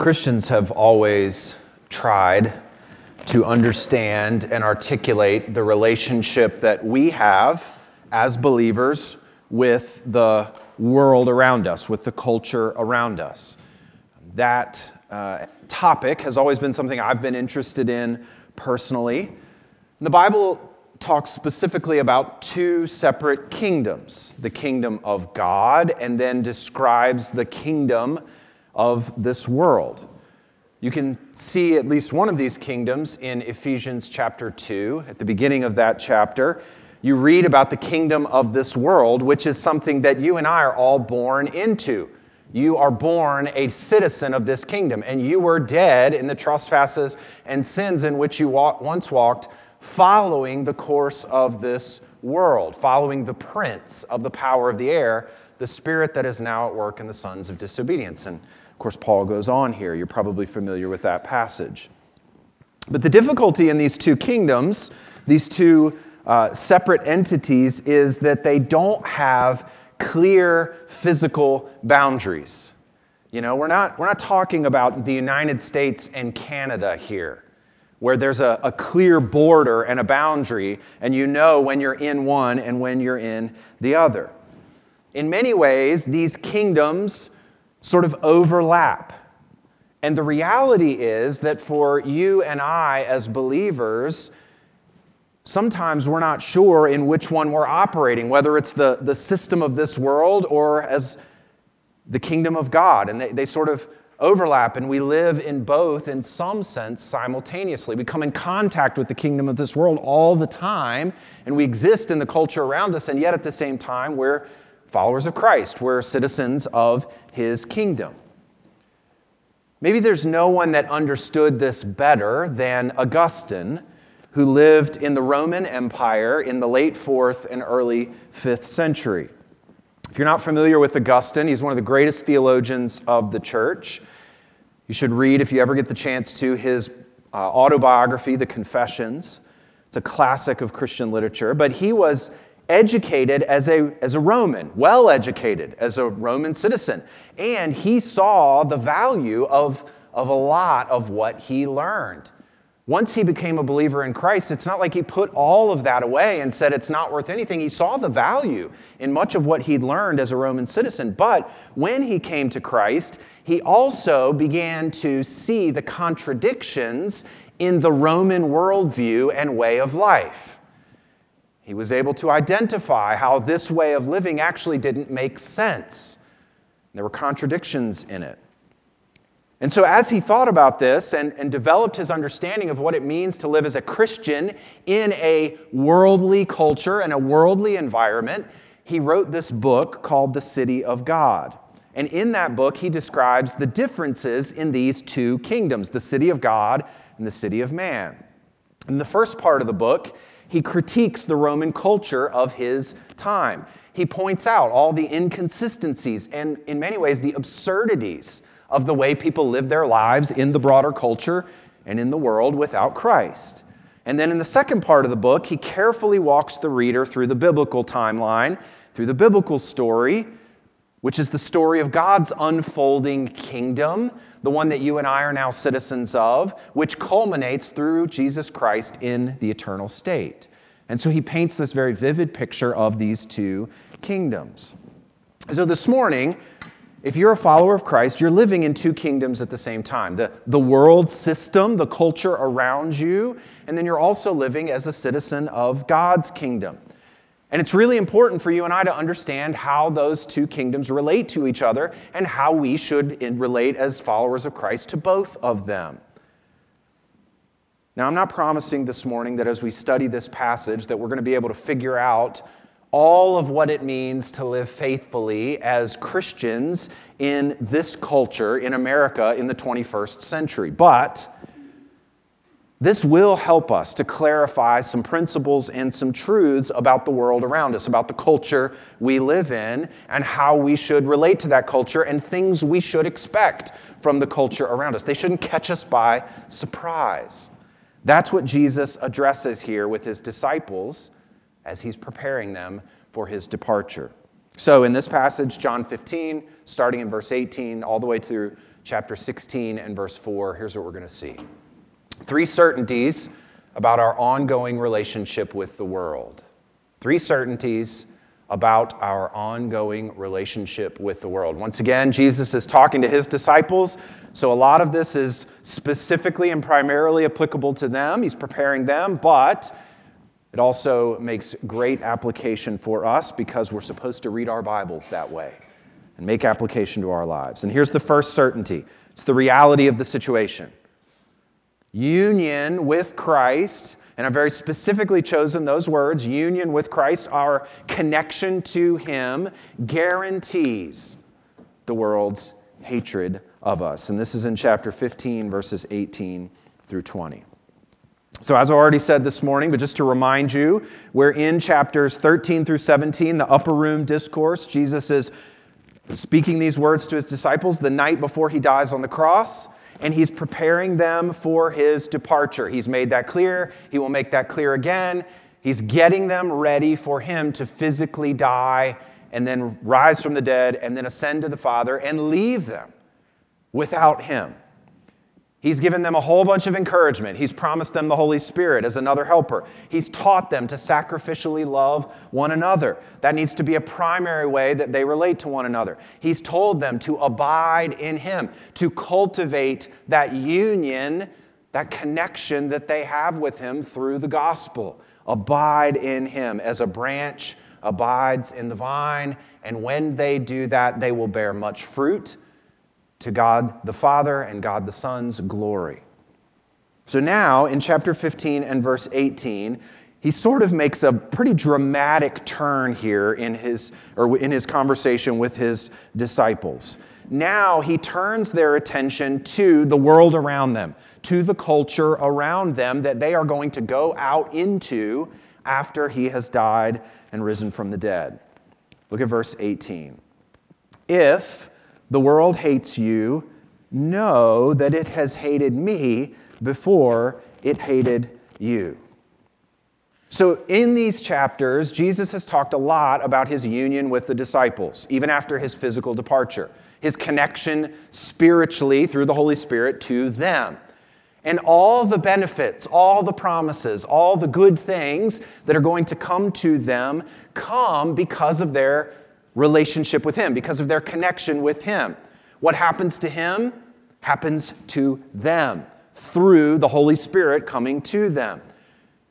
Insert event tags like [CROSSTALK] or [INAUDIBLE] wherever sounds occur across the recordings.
Christians have always tried to understand and articulate the relationship that we have as believers with the world around us, with the culture around us. That uh, topic has always been something I've been interested in personally. The Bible talks specifically about two separate kingdoms the kingdom of God, and then describes the kingdom of this world. You can see at least one of these kingdoms in Ephesians chapter 2. At the beginning of that chapter, you read about the kingdom of this world, which is something that you and I are all born into. You are born a citizen of this kingdom, and you were dead in the trespasses and sins in which you once walked, following the course of this world, following the prince of the power of the air, the spirit that is now at work in the sons of disobedience. And course, Paul goes on here. You're probably familiar with that passage. But the difficulty in these two kingdoms, these two uh, separate entities, is that they don't have clear physical boundaries. You know, we're not, we're not talking about the United States and Canada here, where there's a, a clear border and a boundary, and you know when you're in one and when you're in the other. In many ways, these kingdoms sort of overlap. And the reality is that for you and I as believers, sometimes we're not sure in which one we're operating, whether it's the, the system of this world or as the kingdom of God. And they, they sort of overlap, and we live in both in some sense simultaneously. We come in contact with the kingdom of this world all the time, and we exist in the culture around us, and yet at the same time, we're followers of Christ. We're citizens of his kingdom. Maybe there's no one that understood this better than Augustine, who lived in the Roman Empire in the late 4th and early 5th century. If you're not familiar with Augustine, he's one of the greatest theologians of the church. You should read, if you ever get the chance to, his uh, autobiography, The Confessions. It's a classic of Christian literature. But he was educated as a, as a Roman, well educated as a Roman citizen. And he saw the value of, of a lot of what he learned. Once he became a believer in Christ, it's not like he put all of that away and said it's not worth anything. He saw the value in much of what he'd learned as a Roman citizen. But when he came to Christ, he also began to see the contradictions in the Roman worldview and way of life. He was able to identify how this way of living actually didn't make sense. There were contradictions in it. And so, as he thought about this and, and developed his understanding of what it means to live as a Christian in a worldly culture and a worldly environment, he wrote this book called The City of God. And in that book, he describes the differences in these two kingdoms the city of God and the city of man. In the first part of the book, he critiques the Roman culture of his time. He points out all the inconsistencies and, in many ways, the absurdities of the way people live their lives in the broader culture and in the world without Christ. And then in the second part of the book, he carefully walks the reader through the biblical timeline, through the biblical story, which is the story of God's unfolding kingdom the one that you and I are now citizens of, which culminates through Jesus Christ in the eternal state. And so he paints this very vivid picture of these two kingdoms. So this morning, if you're a follower of Christ, you're living in two kingdoms at the same time the, the world system, the culture around you, and then you're also living as a citizen of God's kingdom. And it's really important for you and I to understand how those two kingdoms relate to each other and how we should relate as followers of Christ to both of them. Now, I'm not promising this morning that as we study this passage that we're going to be able to figure out all of what it means to live faithfully as Christians in this culture in America in the 21st century. But this will help us to clarify some principles and some truths about the world around us, about the culture we live in, and how we should relate to that culture and things we should expect from the culture around us. They shouldn't catch us by surprise. That's what Jesus addresses here with his disciples as he's preparing them for his departure. So, in this passage, John 15, starting in verse 18, all the way through chapter 16 and verse 4. Here's what we're going to see three certainties about our ongoing relationship with the world. Three certainties about our ongoing relationship with the world. Once again, Jesus is talking to his disciples, so a lot of this is specifically and primarily applicable to them. He's preparing them, but it also makes great application for us because we're supposed to read our Bibles that way and make application to our lives. And here's the first certainty it's the reality of the situation. Union with Christ and I've very specifically chosen those words union with Christ, our connection to Him, guarantees the world's hatred of us. And this is in chapter 15, verses 18 through 20. So, as I already said this morning, but just to remind you, we're in chapters 13 through 17, the upper room discourse. Jesus is speaking these words to his disciples the night before he dies on the cross and he's preparing them for his departure. He's made that clear. He will make that clear again. He's getting them ready for him to physically die and then rise from the dead and then ascend to the Father and leave them without him. He's given them a whole bunch of encouragement. He's promised them the Holy Spirit as another helper. He's taught them to sacrificially love one another. That needs to be a primary way that they relate to one another. He's told them to abide in Him, to cultivate that union, that connection that they have with Him through the gospel. Abide in Him as a branch abides in the vine. And when they do that, they will bear much fruit to God the Father and God the Son's glory. So now, in chapter 15 and verse 18, he sort of makes a pretty dramatic turn here in his, or in his conversation with his disciples. Now he turns their attention to the world around them, to the culture around them that they are going to go out into after he has died and risen from the dead. Look at verse 18. If the world hates you, know that it has hated me before it hated you. So, in these chapters, Jesus has talked a lot about his union with the disciples, even after his physical departure, his connection spiritually through the Holy Spirit to them. And all the benefits, all the promises, all the good things that are going to come to them come because of their relationship with Him, because of their connection with Him. What happens to Him happens to them through the Holy Spirit coming to them.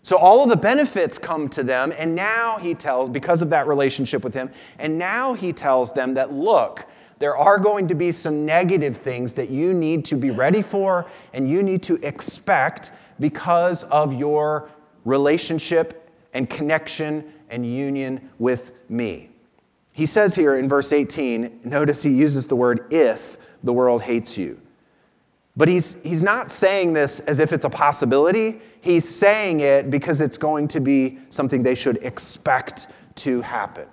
So all of the benefits come to them, and now He tells, because of that relationship with Him, and now He tells them that, look, there are going to be some negative things that you need to be ready for and you need to expect because of your relationship and connection and union with me. He says here in verse 18, notice he uses the word if the world hates you. But he's, he's not saying this as if it's a possibility. He's saying it because it's going to be something they should expect to happen.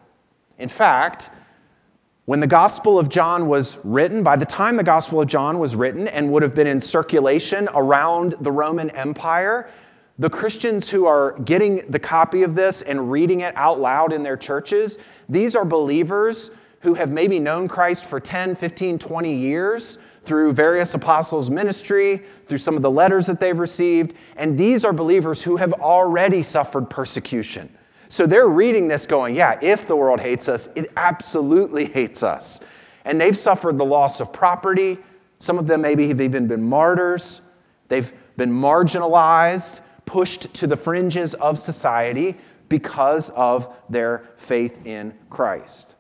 In fact, when the Gospel of John was written, by the time the Gospel of John was written and would have been in circulation around the Roman Empire, the Christians who are getting the copy of this and reading it out loud in their churches, these are believers who have maybe known Christ for 10, 15, 20 years through various apostles' ministry, through some of the letters that they've received, and these are believers who have already suffered persecution. So they're reading this going, yeah, if the world hates us, it absolutely [LAUGHS] hates us. And they've suffered the loss of property. Some of them maybe have even been martyrs. They've been marginalized pushed to the fringes of society because of their faith in Christ.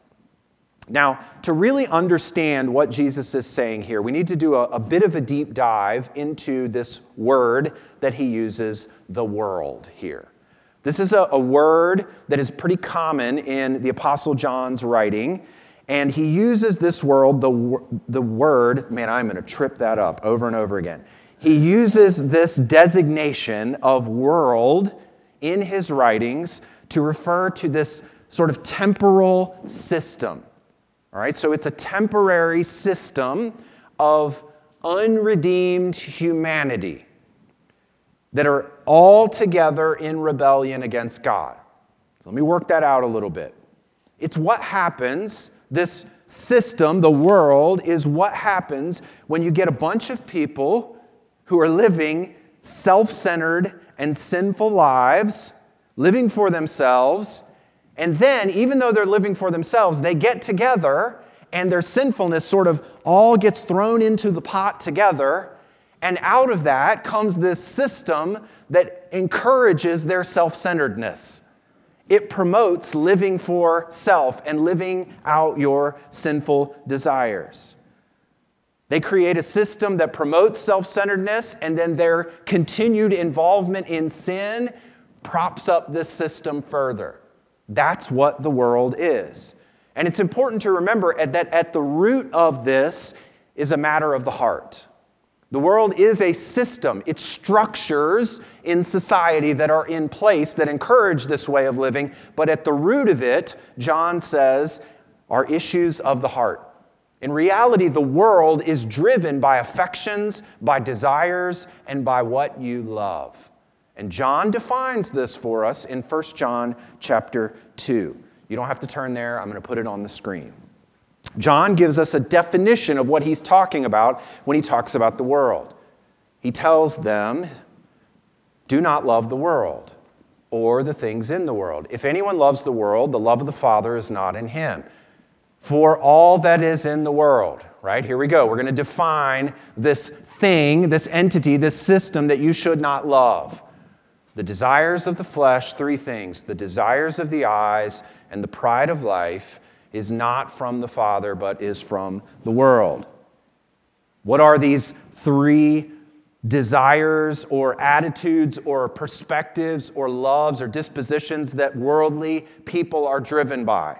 Now, to really understand what Jesus is saying here, we need to do a, a, bit of a deep dive into this word that he uses, the world, here. This is a, a word that is pretty common in the Apostle John's writing, and he uses this word, the, the word, man, I'm going to trip that up over and over again he uses this designation of world in his writings to refer to this sort of temporal system. All right, so it's a temporary system of unredeemed humanity that are all together in rebellion against God. So let me work that out a little bit. It's what happens, this system, the world, is what happens when you get a bunch of people who are living self centered and sinful lives, living for themselves. And then, even though they're living for themselves, they get together and their sinfulness sort of all gets thrown into the pot together. And out of that comes this system that encourages their self centeredness. It promotes living for self and living out your sinful desires. They create a system that promotes self centeredness, and then their continued involvement in sin props up this system further. That's what the world is. And it's important to remember that at the root of this is a matter of the heart. The world is a system, it's structures in society that are in place that encourage this way of living, but at the root of it, John says, are issues of the heart. In reality, the world is driven by affections, by desires, and by what you love. And John defines this for us in 1 John chapter 2. You don't have to turn there, I'm going to put it on the screen. John gives us a definition of what he's talking about when he talks about the world. He tells them, Do not love the world or the things in the world. If anyone loves the world, the love of the Father is not in him. For all that is in the world, right? Here we go. We're going to define this thing, this entity, this system that you should not love. The desires of the flesh, three things the desires of the eyes and the pride of life is not from the Father, but is from the world. What are these three desires or attitudes or perspectives or loves or dispositions that worldly people are driven by?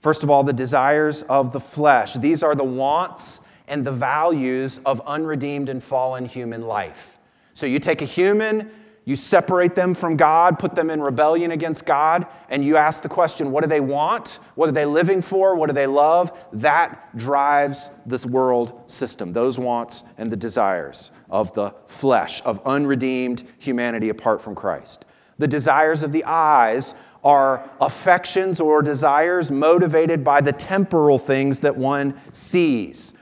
First of all, the desires of the flesh. These are the wants and the values of unredeemed and fallen human life. So you take a human you separate them from God, put them in rebellion against God, and you ask the question what do they want? What are they living for? What do they love? That drives this world system, those wants and the desires of the flesh, of unredeemed humanity apart from Christ. The desires of the eyes are affections or desires motivated by the temporal things that one sees.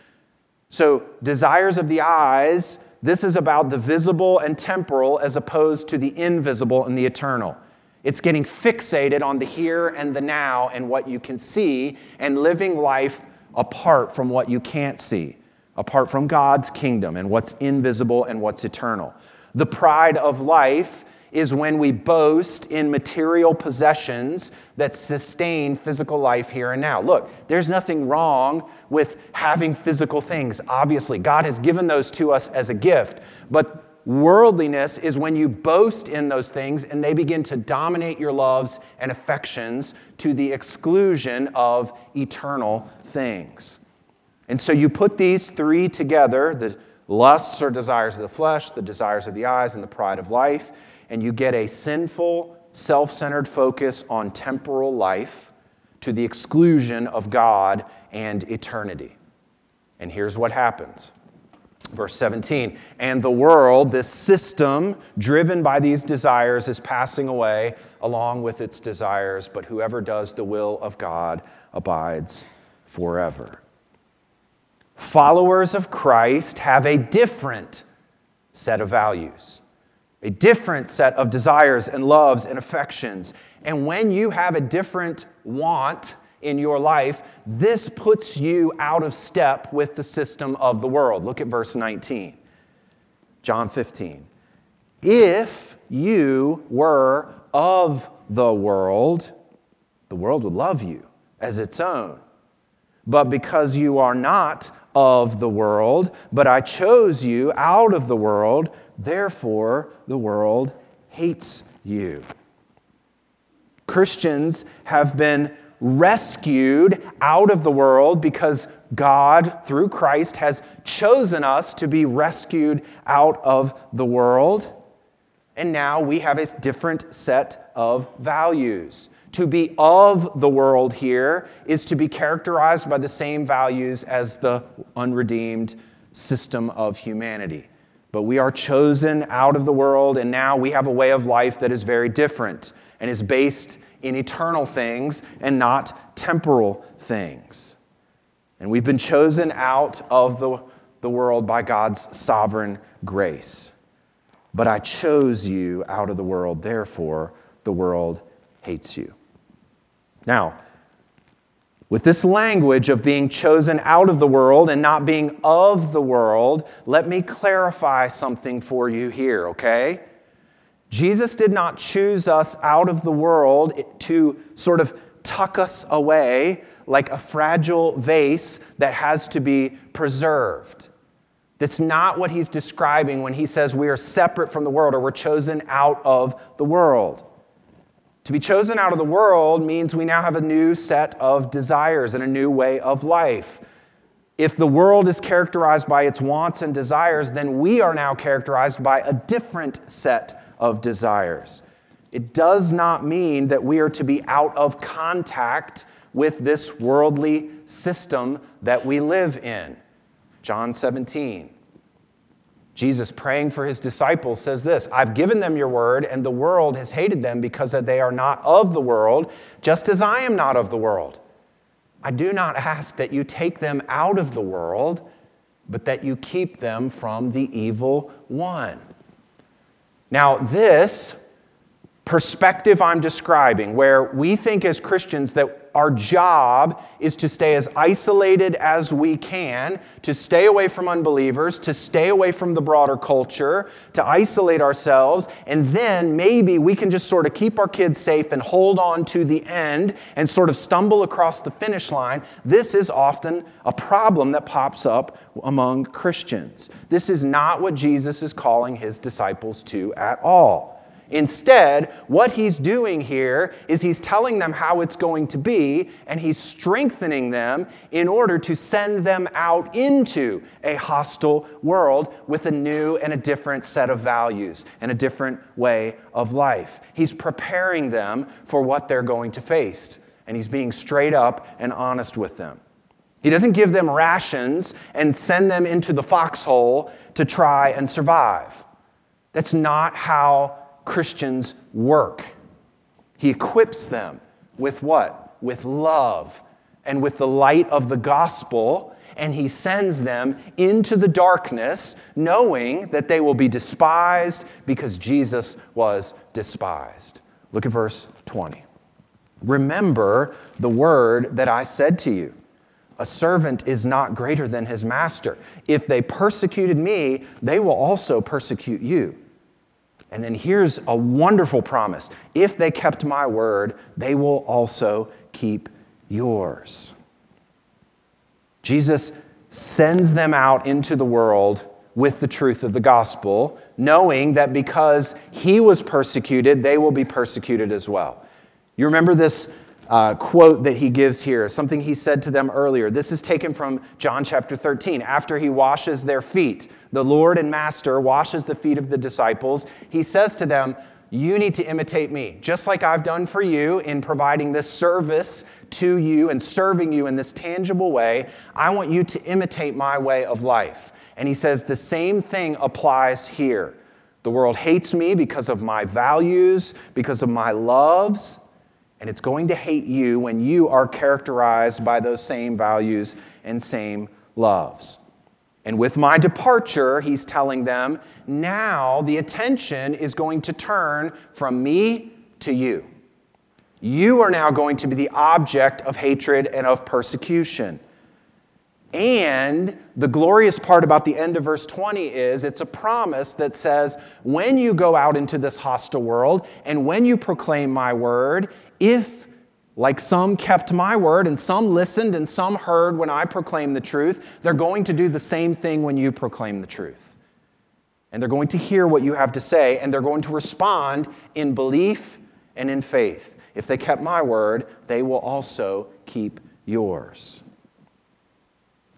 So, desires of the eyes this is about the visible and temporal as opposed to the invisible and the eternal. It's getting fixated on the here and the now and what you can see and living life apart from what you can't see, apart from God's kingdom and what's invisible and what's eternal. The pride of life is when we boast in material possessions that sustain physical life here and now. Look, there's nothing wrong with having physical things. Obviously, God has given those to us as a gift. But worldliness is when you boast in those things and they begin to dominate your loves and affections to the exclusion of eternal things. And so you put these three together the lusts or desires of the flesh, the desires of the eyes, and the pride of life and you get a sinful, self centered focus on temporal life to the exclusion of God and eternity. And here's what happens. Verse 17, and the world, this system driven by these desires, is passing away along with its desires, but whoever does the will of God abides forever. Followers of Christ have a different set of values a different set of desires and loves and affections. And when you have a different want in your life, this puts you out of step with the system of the world. Look at verse 19, John 15. If you were of the world, the world would love you as its own. But because you are not of the world, but I chose you out of the world, Therefore, the world hates you. Christians have been rescued out of the world because God, through Christ, has chosen us to be rescued out of the world. And now we have a different set of values. To be of the world here is to be characterized by the same values as the unredeemed system of humanity. But we are chosen out of the world, and now we have a way of life that is very different and is based in eternal things and not temporal things. And we've been chosen out of the, the world by God's sovereign grace. But I chose you out of the world, therefore the world hates you. Now, with this language of being chosen out of the world and not being of the world, let me clarify something for you here, okay? Jesus did not choose us out of the world to sort of tuck us away like a fragile vase that has to be preserved. That's not what he's describing when he says we are separate from the world or we're chosen out of the world. To be chosen out of the world means we now have a new set of desires and a new way of life. If the world is characterized by its wants and desires, then we are now characterized by a different set of desires. It does not mean that we are to be out of contact with this worldly system that we live in. John 17. Jesus, praying for his disciples, says this I've given them your word, and the world has hated them because they are not of the world, just as I am not of the world. I do not ask that you take them out of the world, but that you keep them from the evil one. Now, this perspective I'm describing, where we think as Christians that our job is to stay as isolated as we can, to stay away from unbelievers, to stay away from the broader culture, to isolate ourselves, and then maybe we can just sort of keep our kids safe and hold on to the end and sort of stumble across the finish line. This is often a problem that pops up among Christians. This is not what Jesus is calling his disciples to at all. Instead, what he's doing here is he's telling them how it's going to be, and he's strengthening them in order to send them out into a hostile world with a new and a different set of values and a different way of life. He's preparing them for what they're going to face, and he's being straight up and honest with them. He doesn't give them rations and send them into the foxhole to try and survive. That's not how Christians work. He equips them with what? With love and with the light of the gospel, and he sends them into the darkness, knowing that they will be despised because Jesus was despised. Look at verse 20. Remember the word that I said to you. A servant is not greater than his master. If they persecuted me, they will also persecute you. And then here's a wonderful promise if they kept my word, they will also keep yours. Jesus sends them out into the world with the truth of the gospel, knowing that because he was persecuted, they will be persecuted as well. You remember this uh, quote that he gives here, something he said to them earlier. This is taken from John chapter 13. After he washes their feet, the Lord and Master washes the feet of the disciples. He says to them, You need to imitate me, just like I've done for you in providing this service to you and serving you in this tangible way. I want you to imitate my way of life. And he says, The same thing applies here. The world hates me because of my values, because of my loves and it's going to hate you when you are characterized by those same values and same loves. And with my departure, he's telling them, now the attention is going to turn from me to you. You are now going to be the object of hatred and of persecution. And the glorious part about the end of verse 20 is it's a promise that says, when you go out into this hostile world and when you proclaim my word, if, like some kept my word and some listened and some heard when I proclaimed the truth, they're going to do the same thing when you proclaim the truth. And they're going to hear what you have to say and they're going to respond in belief and in faith. If they kept my word, they will also keep yours.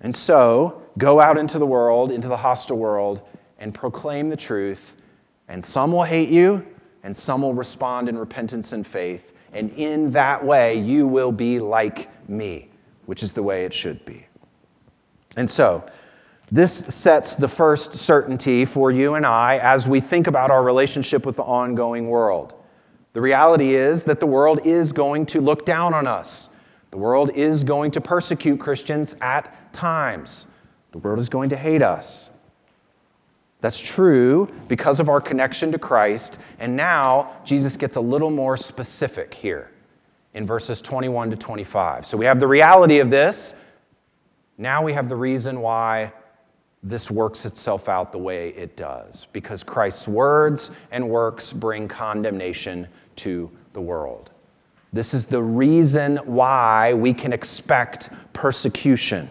And so, go out into the world, into the hostile world, and proclaim the truth. And some will hate you, and some will respond in repentance and faith. And in that way, you will be like me, which is the way it should be. And so, this sets the first certainty for you and I as we think about our relationship with the ongoing world. The reality is that the world is going to look down on us. The world is going to persecute Christians at times. The world is going to hate us. That's true because of our connection to Christ. And now Jesus gets a little more specific here in verses 21 to 25. So we have the reality of this. Now we have the reason why this works itself out the way it does because Christ's words and works bring condemnation to the world. This is the reason why we can expect persecution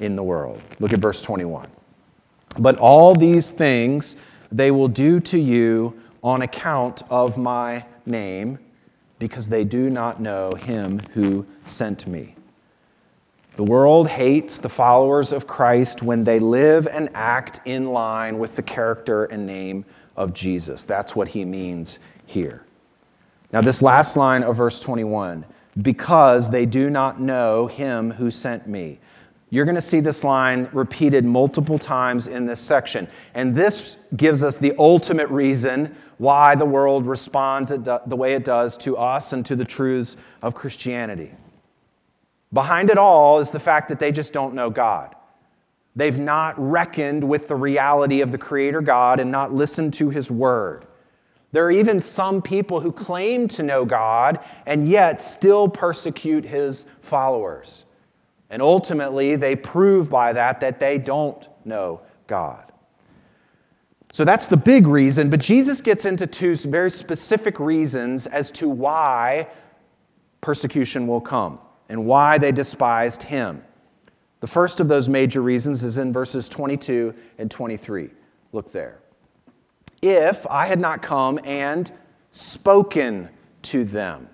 in the world. Look at verse 21. But all these things they will do to you on account of my name, because they do not know him who sent me. The world hates the followers of Christ when they live and act in line with the character and name of Jesus. That's what he means here. Now, this last line of verse 21 because they do not know him who sent me. You're going to see this line repeated multiple times in this section. And this gives us the ultimate reason why the world responds the way it does to us and to the truths of Christianity. Behind it all is the fact that they just don't know God. They've not reckoned with the reality of the Creator God and not listened to His Word. There are even some people who claim to know God and yet still persecute His followers. And ultimately, they prove by that that they don't know God. So that's the big reason, but Jesus gets into two very specific reasons as to why persecution will come and why they despised him. The first of those major reasons is in verses 22 and 23. Look there. If I had not come and spoken to them,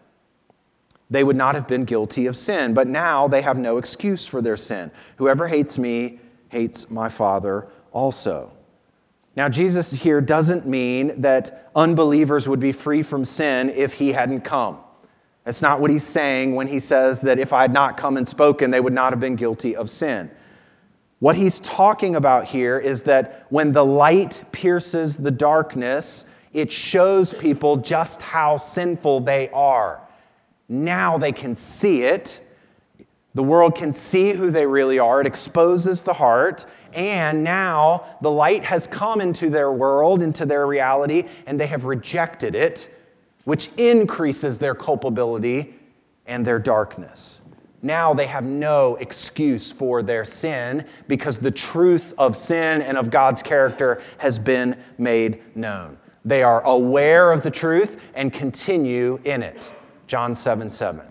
they would not have been guilty of sin. But now they have no excuse for their sin. Whoever hates me hates my Father also. Now, Jesus here doesn't mean that unbelievers would be free from sin if he hadn't come. That's not what he's saying when he says that if I had not come and spoken, they would not have been guilty of sin. What he's talking about here is that when the light pierces the darkness, it shows people just how sinful they are. Now they can see it. The world can see who they really are. It exposes the heart. And now the light has come into their world, into their reality, and they have rejected it, which increases their culpability and their darkness. Now they have no excuse for their sin because the truth of sin and of God's character has been made known. They are aware of the truth and continue in it. John 7 7.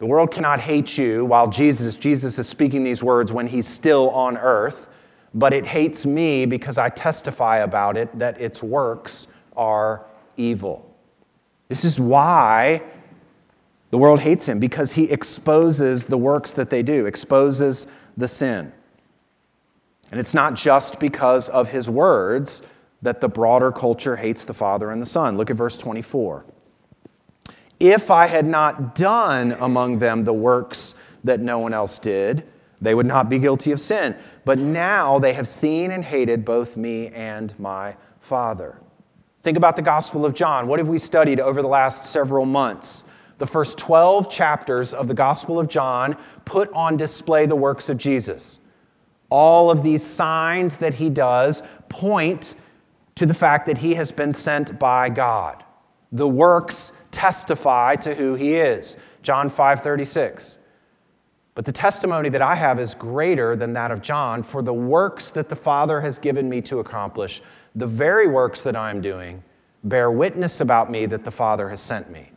The world cannot hate you while Jesus, Jesus is speaking these words when he's still on earth, but it hates me because I testify about it that its works are evil. This is why the world hates him, because he exposes the works that they do, exposes the sin. And it's not just because of his words that the broader culture hates the Father and the Son. Look at verse 24. If I had not done among them the works that no one else did, they would not be guilty of sin. But now they have seen and hated both me and my Father. Think about the Gospel of John. What have we studied over the last several months? The first 12 chapters of the Gospel of John put on display the works of Jesus. All of these signs that he does point to the fact that he has been sent by God. The works testify to who he is. John 5:36. But the testimony that I have is greater than that of John, for the works that the Father has given me to accomplish, the very works that I'm doing, bear witness about me that the Father has sent me.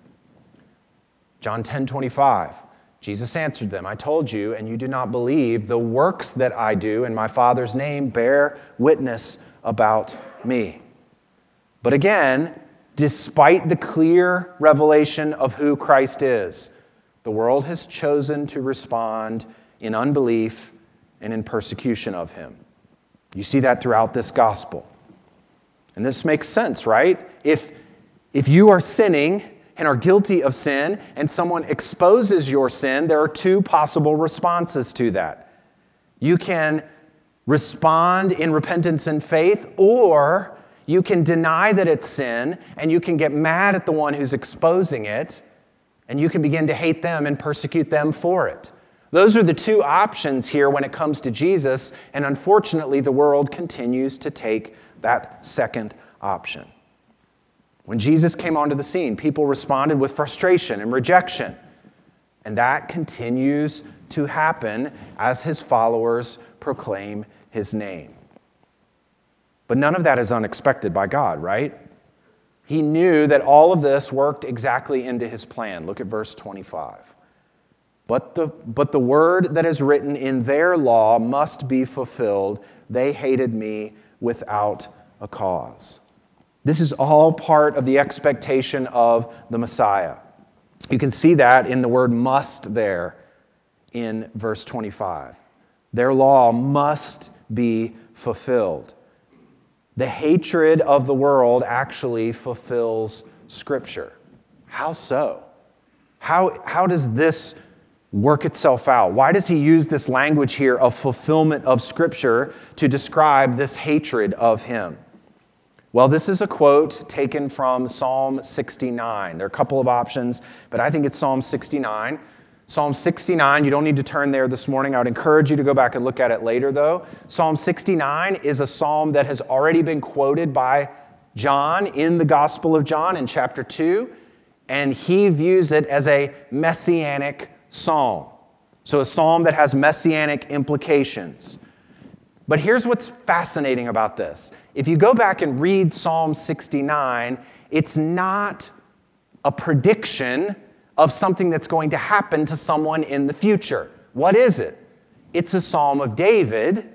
John 10 25. Jesus answered them, I told you, and you do not believe. The works that I do in my Father's name bear witness about me. But again, despite the clear revelation of who Christ is, the world has chosen to respond in unbelief and in persecution of him. You see that throughout this gospel. And this makes sense, right? If, if you are sinning and are guilty of sin and someone exposes your sin, there are two possible responses to that. You can respond in repentance and faith, or you can deny that it's sin and you can get mad at the one who's exposing it and you can begin to hate them and persecute them for it. Those are the two options here when it comes to Jesus, and unfortunately, the world continues to take that second option. When Jesus came onto the scene, people responded with frustration and rejection. And that continues to happen as his followers proclaim his name. But none of that is unexpected by God, right? He knew that all of this worked exactly into his plan. Look at verse 25. But the, but the word that is written in their law must be fulfilled. They hated me without a cause. This is all part of the expectation of the Messiah. You can see that in the word must there in verse 25. Their law must be fulfilled. The hatred of the world actually fulfills Scripture. How so? How, how does this work itself out? Why does he use this language here of fulfillment of Scripture to describe this hatred of him? Well, this is a quote taken from Psalm 69. There are a couple of options, but I think it's Psalm 69. Psalm 69, you don't need to turn there this morning. I would encourage you to go back and look at it later, though. Psalm 69 is a psalm that has already been quoted by John in the Gospel of John in chapter 2, and he views it as a messianic psalm. So, a psalm that has messianic implications. But here's what's fascinating about this. If you go back and read Psalm 69, it's not a prediction of something that's going to happen to someone in the future. What is it? It's a psalm of David,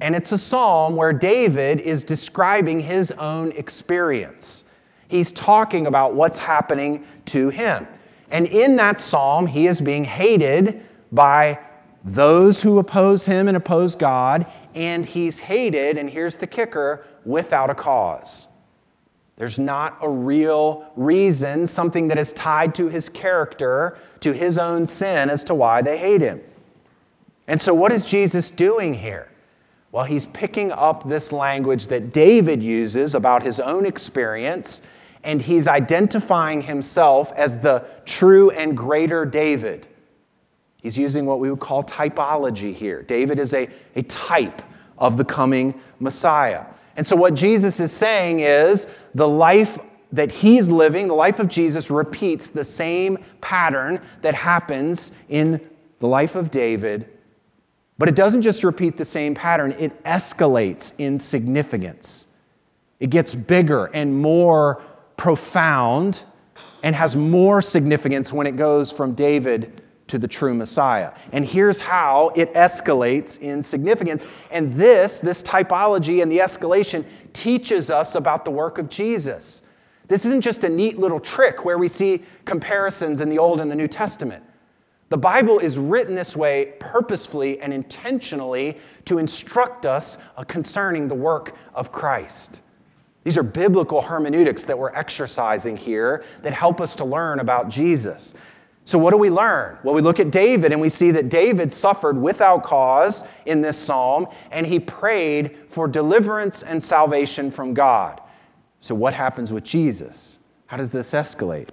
and it's a psalm where David is describing his own experience. He's talking about what's happening to him. And in that psalm, he is being hated by those who oppose him and oppose God, and he's hated, and here's the kicker, without a cause. There's not a real reason, something that is tied to his character, to his own sin, as to why they hate him. And so, what is Jesus doing here? Well, he's picking up this language that David uses about his own experience, and he's identifying himself as the true and greater David. He's using what we would call typology here. David is a, a type of the coming Messiah. And so, what Jesus is saying is the life that he's living, the life of Jesus, repeats the same pattern that happens in the life of David. But it doesn't just repeat the same pattern, it escalates in significance. It gets bigger and more profound and has more significance when it goes from David to the true Messiah. And here's how it escalates in significance. And this, this typology and the escalation, teaches us about the work of Jesus. This isn't just a neat little trick where we see comparisons in the Old and the New Testament. The Bible is written this way purposefully and intentionally to instruct us uh, concerning the work of Christ. These are biblical hermeneutics that we're exercising here that help us to learn about Jesus. So, what do we learn? Well, we look at David and we see that David suffered without cause in this psalm, and he prayed for deliverance and salvation from God. So, what happens with Jesus? How does this escalate?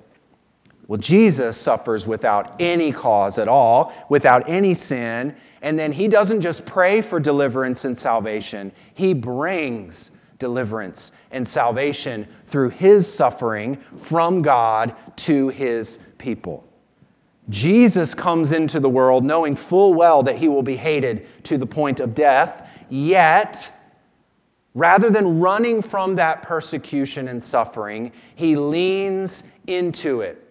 Well, Jesus suffers without any cause at all, without any sin, and then he doesn't just pray for deliverance and salvation, he brings deliverance and salvation through his suffering from God to his people. Jesus comes into the world knowing full well that he will be hated to the point of death, yet, rather than running from that persecution and suffering, he leans into it.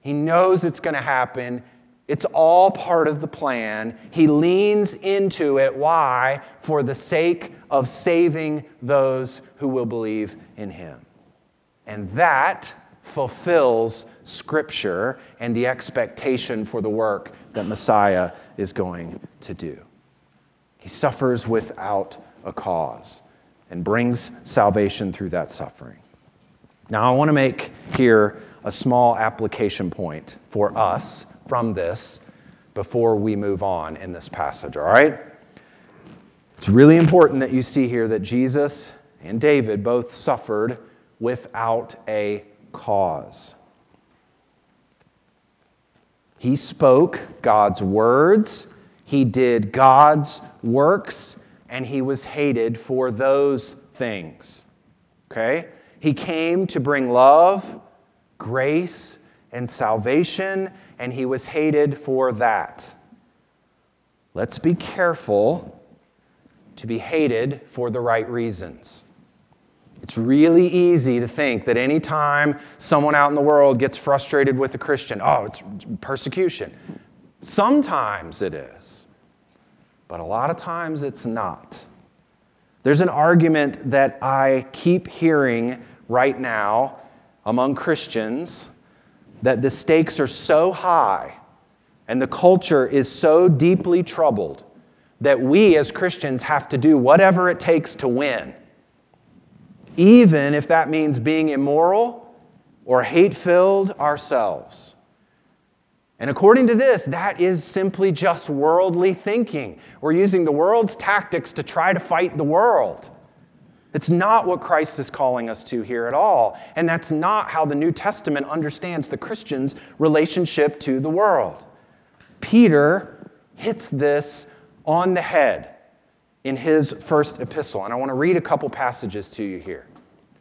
He knows it's going to happen. It's all part of the plan. He leans into it. Why? For the sake of saving those who will believe in him. And that fulfills Scripture and the expectation for the work that Messiah is going to do. He suffers without a cause and brings salvation through that suffering. Now, I want to make here a small application point for us from this before we move on in this passage, all right? It's really important that you see here that Jesus and David both suffered without a cause. He spoke God's words, he did God's works, and he was hated for those things. Okay? He came to bring love, grace, and salvation, and he was hated for that. Let's be careful to be hated for the right reasons. It's really easy to think that anytime someone out in the world gets frustrated with a Christian, oh, it's persecution. Sometimes it is, but a lot of times it's not. There's an argument that I keep hearing right now among Christians that the stakes are so high and the culture is so deeply troubled that we as Christians have to do whatever it takes to win, even if that means being immoral or hate filled ourselves. And according to this, that is simply just worldly thinking. We're using the world's tactics to try to fight the world. It's not what Christ is calling us to here at all. And that's not how the New Testament understands the Christian's relationship to the world. Peter hits this on the head in his first epistle. And I want to read a couple passages to you here.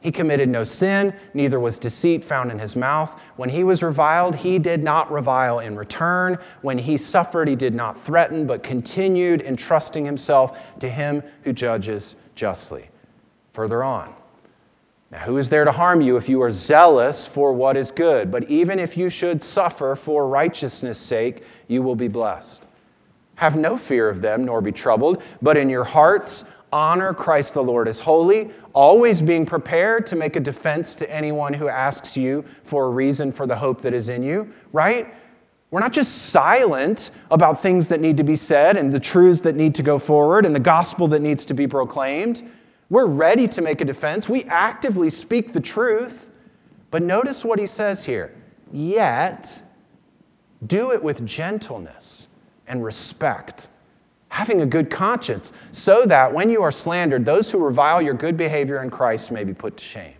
He committed no sin, neither was deceit found in his mouth. When he was reviled, he did not revile in return. When he suffered, he did not threaten, but continued entrusting himself to him who judges justly. Further on. Now, who is there to harm you if you are zealous for what is good? But even if you should suffer for righteousness' sake, you will be blessed. Have no fear of them, nor be troubled, but in your hearts honor Christ the Lord as holy, always being prepared to make a defense to anyone who asks you for a reason for the hope that is in you, right? We're not just silent about things that need to be said and the truths that need to go forward and the gospel that needs to be proclaimed. We're ready to make a defense. We actively speak the truth. But notice what he says here. Yet, do it with gentleness and respect, having a good conscience, so that when you are slandered, those who revile your good behavior in Christ may be put to shame.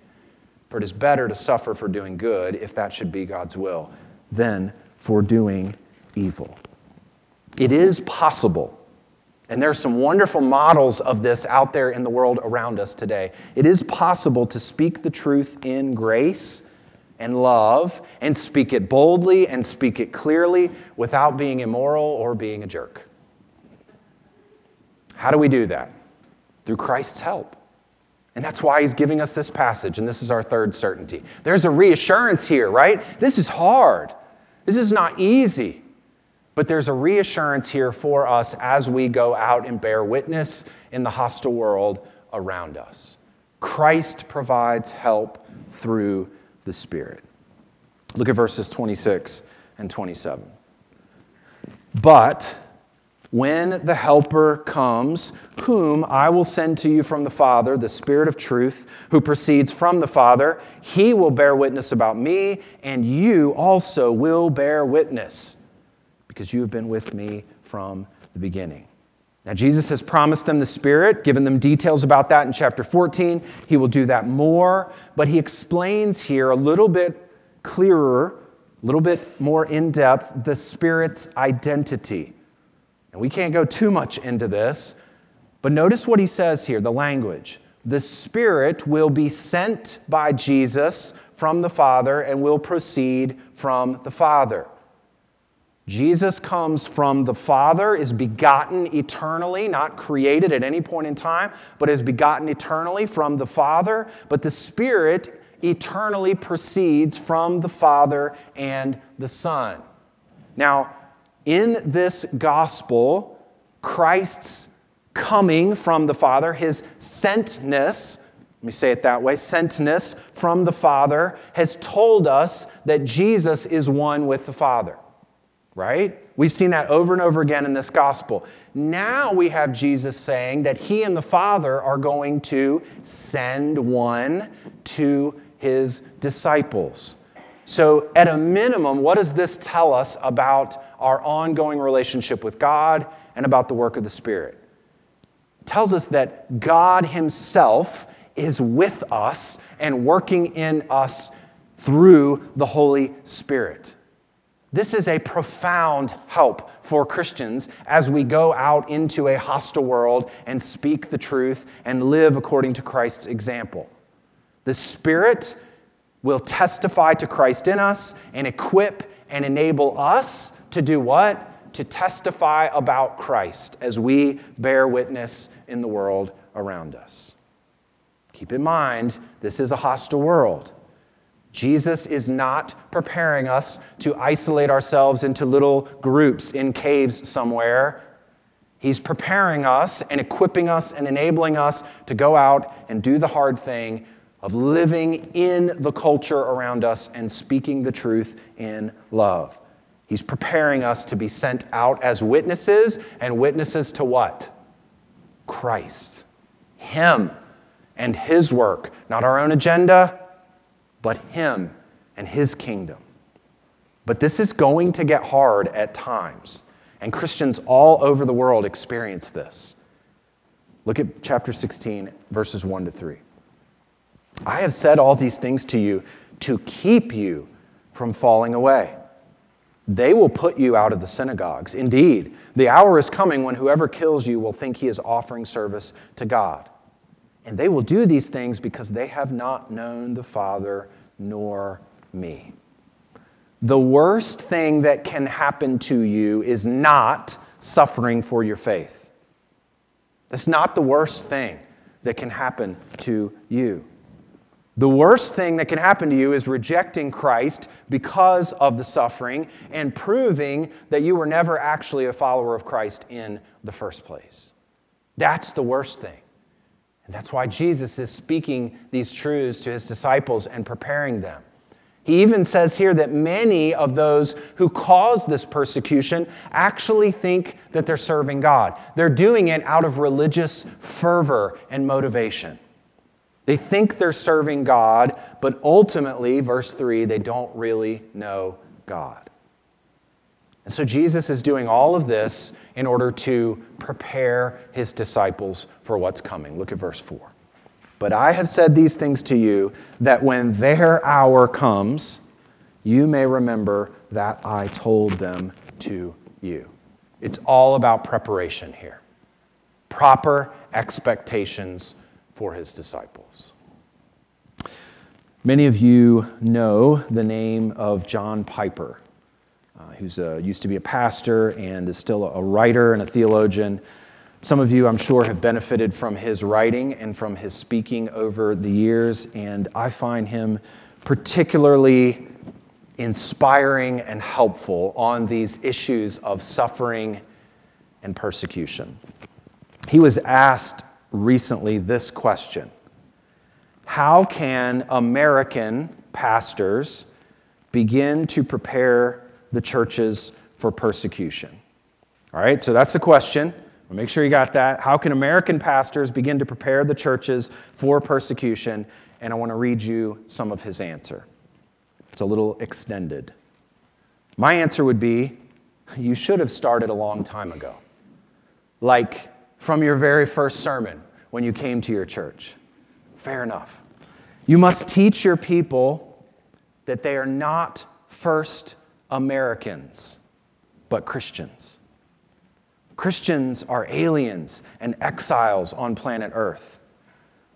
For it is better to suffer for doing good, if that should be God's will, than for doing evil. It is possible, and there are some wonderful models of this out there in the world around us today. It is possible to speak the truth in grace and love and speak it boldly and speak it clearly without being immoral or being a jerk. How do we do that? Through Christ's help. And that's why he's giving us this passage, and this is our third certainty. There's a reassurance here, right? This is hard. This is not easy, but there's a reassurance here for us as we go out and bear witness in the hostile world around us. Christ provides help through the Spirit. Look at verses 26 and 27. But when the Helper comes, whom I will send to you from the Father, the Spirit of truth, who proceeds from the Father, he will bear witness about me, and you also will bear witness, because you have been with me from the beginning. Now, Jesus has promised them the Spirit, given them details about that in chapter 14. He will do that more, but he explains here a little bit clearer, a little bit more in depth, the Spirit's identity. And we can't go too much into this, but notice what he says here the language. The Spirit will be sent by Jesus from the Father and will proceed from the Father. Jesus comes from the Father, is begotten eternally, not created at any point in time, but is begotten eternally from the Father. But the Spirit eternally proceeds from the Father and the Son. Now, in this gospel, Christ's coming from the Father, his sentness, let me say it that way, sentness from the Father, has told us that Jesus is one with the Father, right? We've seen that over and over again in this gospel. now we have Jesus saying that he and the Father are going to send one to his disciples. So, at a minimum, what does this tell us about our ongoing relationship with God and about the work of the Spirit? It tells us that God Himself is with us and working in us through the Holy Spirit. This is a profound help for Christians as we go out into a hostile world and speak the truth and live according to Christ's example. The Spirit will testify to Christ in us and equip and enable us to do what? To testify about Christ as we bear witness in the world around us. Keep in mind, this is a hostile world. Jesus is not preparing us to isolate ourselves into little groups in caves somewhere. He's preparing us and equipping us and enabling us to go out and do the hard thing of living in the culture around us and speaking the truth in love. He's preparing us to be sent out as witnesses, and witnesses to what? Christ. Him and His work, not our own agenda, but Him and His kingdom. But this is going to get hard at times, and Christians all over the world experience this. Look at chapter 16, verses 1 to 3. I have said all these things to you to keep you from falling away. They will put you out of the synagogues. Indeed, the hour is coming when whoever kills you will think he is offering service to God. And they will do these things because they have not known the Father nor me. The worst thing that can happen to you is not suffering for your faith. That's not the worst thing that can happen to you. The worst thing that can happen to you is rejecting Christ because of the suffering and proving that you were never actually a follower of Christ in the first place. That's the worst thing. And that's why Jesus is speaking these truths to his disciples and preparing them. He even says here that many of those who cause this persecution actually think that they're serving God. They're doing it out of religious fervor and motivation. They think they're serving God, but ultimately, verse 3, they don't really know God. And so Jesus is doing all of this in order to prepare his disciples for what's coming. Look at verse 4. But I have said these things to you that when their hour comes, you may remember that I told them to you. It's all about preparation here, proper expectations for his disciples. Many of you know the name of John Piper, uh, who's a, used to be a pastor and is still a writer and a theologian. Some of you, I'm sure, have benefited from his writing and from his speaking over the years, and I find him particularly inspiring and helpful on these issues of suffering and persecution. He was asked recently this question How can American pastors begin to prepare the churches for persecution? All right, so that's the question. make sure you got that. How can American pastors begin to prepare the churches for persecution? And I want to read you some of his answer. It's a little extended. My answer would be you should have started a long time ago. Like from your very first sermon when you came to your church. Fair enough. You must teach your people that they are not first Americans, but Christians. Christians are aliens and exiles on planet Earth.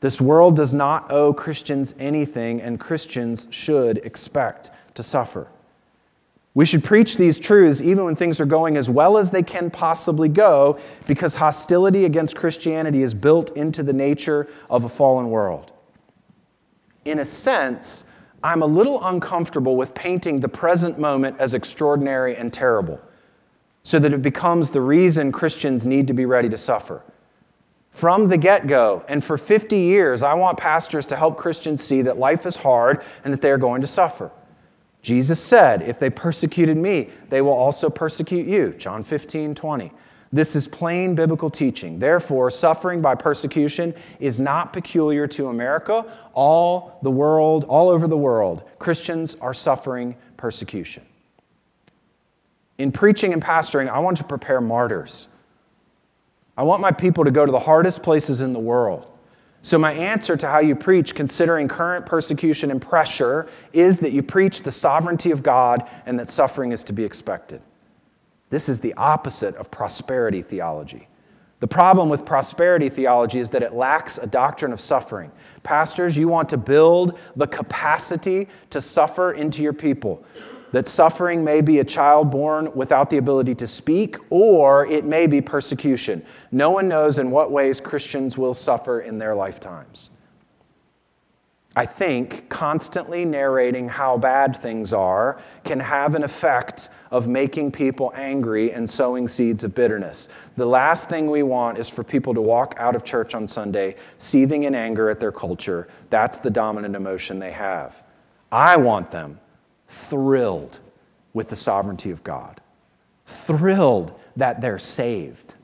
This world does not owe Christians anything, and Christians should expect to suffer. We should preach these truths even when things are going as well as they can possibly go, because hostility against Christianity is built into the nature of a fallen world. In a sense, I'm a little uncomfortable with painting the present moment as extraordinary and terrible, so that it becomes the reason Christians need to be ready to suffer. From the get go, and for 50 years, I want pastors to help Christians see that life is hard and that they are going to suffer. Jesus said, If they persecuted me, they will also persecute you. John 15, 20. This is plain biblical teaching. Therefore, suffering by persecution is not peculiar to America. All the world, all over the world, Christians are suffering persecution. In preaching and pastoring, I want to prepare martyrs. I want my people to go to the hardest places in the world. So, my answer to how you preach, considering current persecution and pressure, is that you preach the sovereignty of God and that suffering is to be expected. This is the opposite of prosperity theology. The problem with prosperity theology is that it lacks a doctrine of suffering. Pastors, you want to build the capacity to suffer into your people. That suffering may be a child born without the ability to speak, or it may be persecution. No one knows in what ways Christians will suffer in their lifetimes. I think constantly narrating how bad things are can have an effect of making people angry and sowing seeds of bitterness. The last thing we want is for people to walk out of church on Sunday seething in anger at their culture. That's the dominant emotion they have. I want them thrilled with the sovereignty of God, thrilled that they're saved,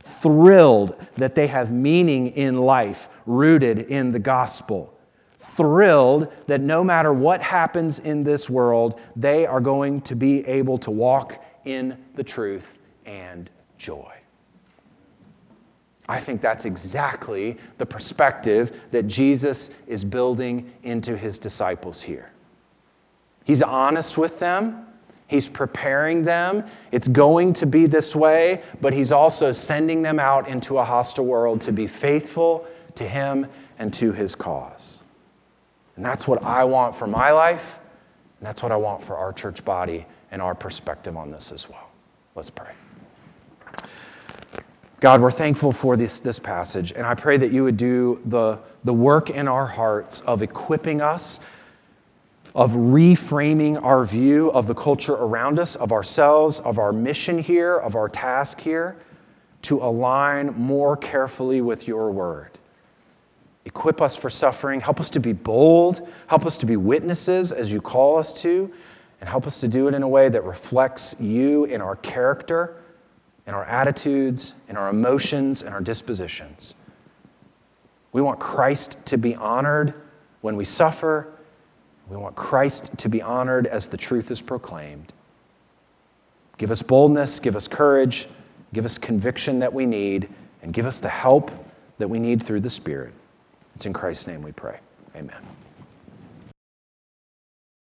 thrilled that they have meaning in life rooted in the gospel thrilled that no matter what happens in this world, they are going to be able to walk in the truth and joy. I think that's exactly the perspective that Jesus is building into his disciples here. He's honest with them. He's preparing them. It's going to be this way, but he's also sending them out into a hostile world to be faithful to him and to his cause. And that's what I want for my life, and that's what I want for our church body and our perspective on this as well. Let's pray. God, we're thankful for this, this passage, and I pray that you would do the, the work in our hearts of equipping us, of reframing our view of the culture around us, of ourselves, of our mission here, of our task here, to align more carefully with your word. Equip us for suffering. Help us to be bold. Help us to be witnesses as you call us to. And help us to do it in a way that reflects you in our character, in our attitudes, in our emotions, and our dispositions. We want Christ to be honored when we suffer. We want Christ to be honored as the truth is proclaimed. Give us boldness, give us courage, give us conviction that we need, and give us the help that we need through the Spirit. It's in Christ's name we pray. Amen.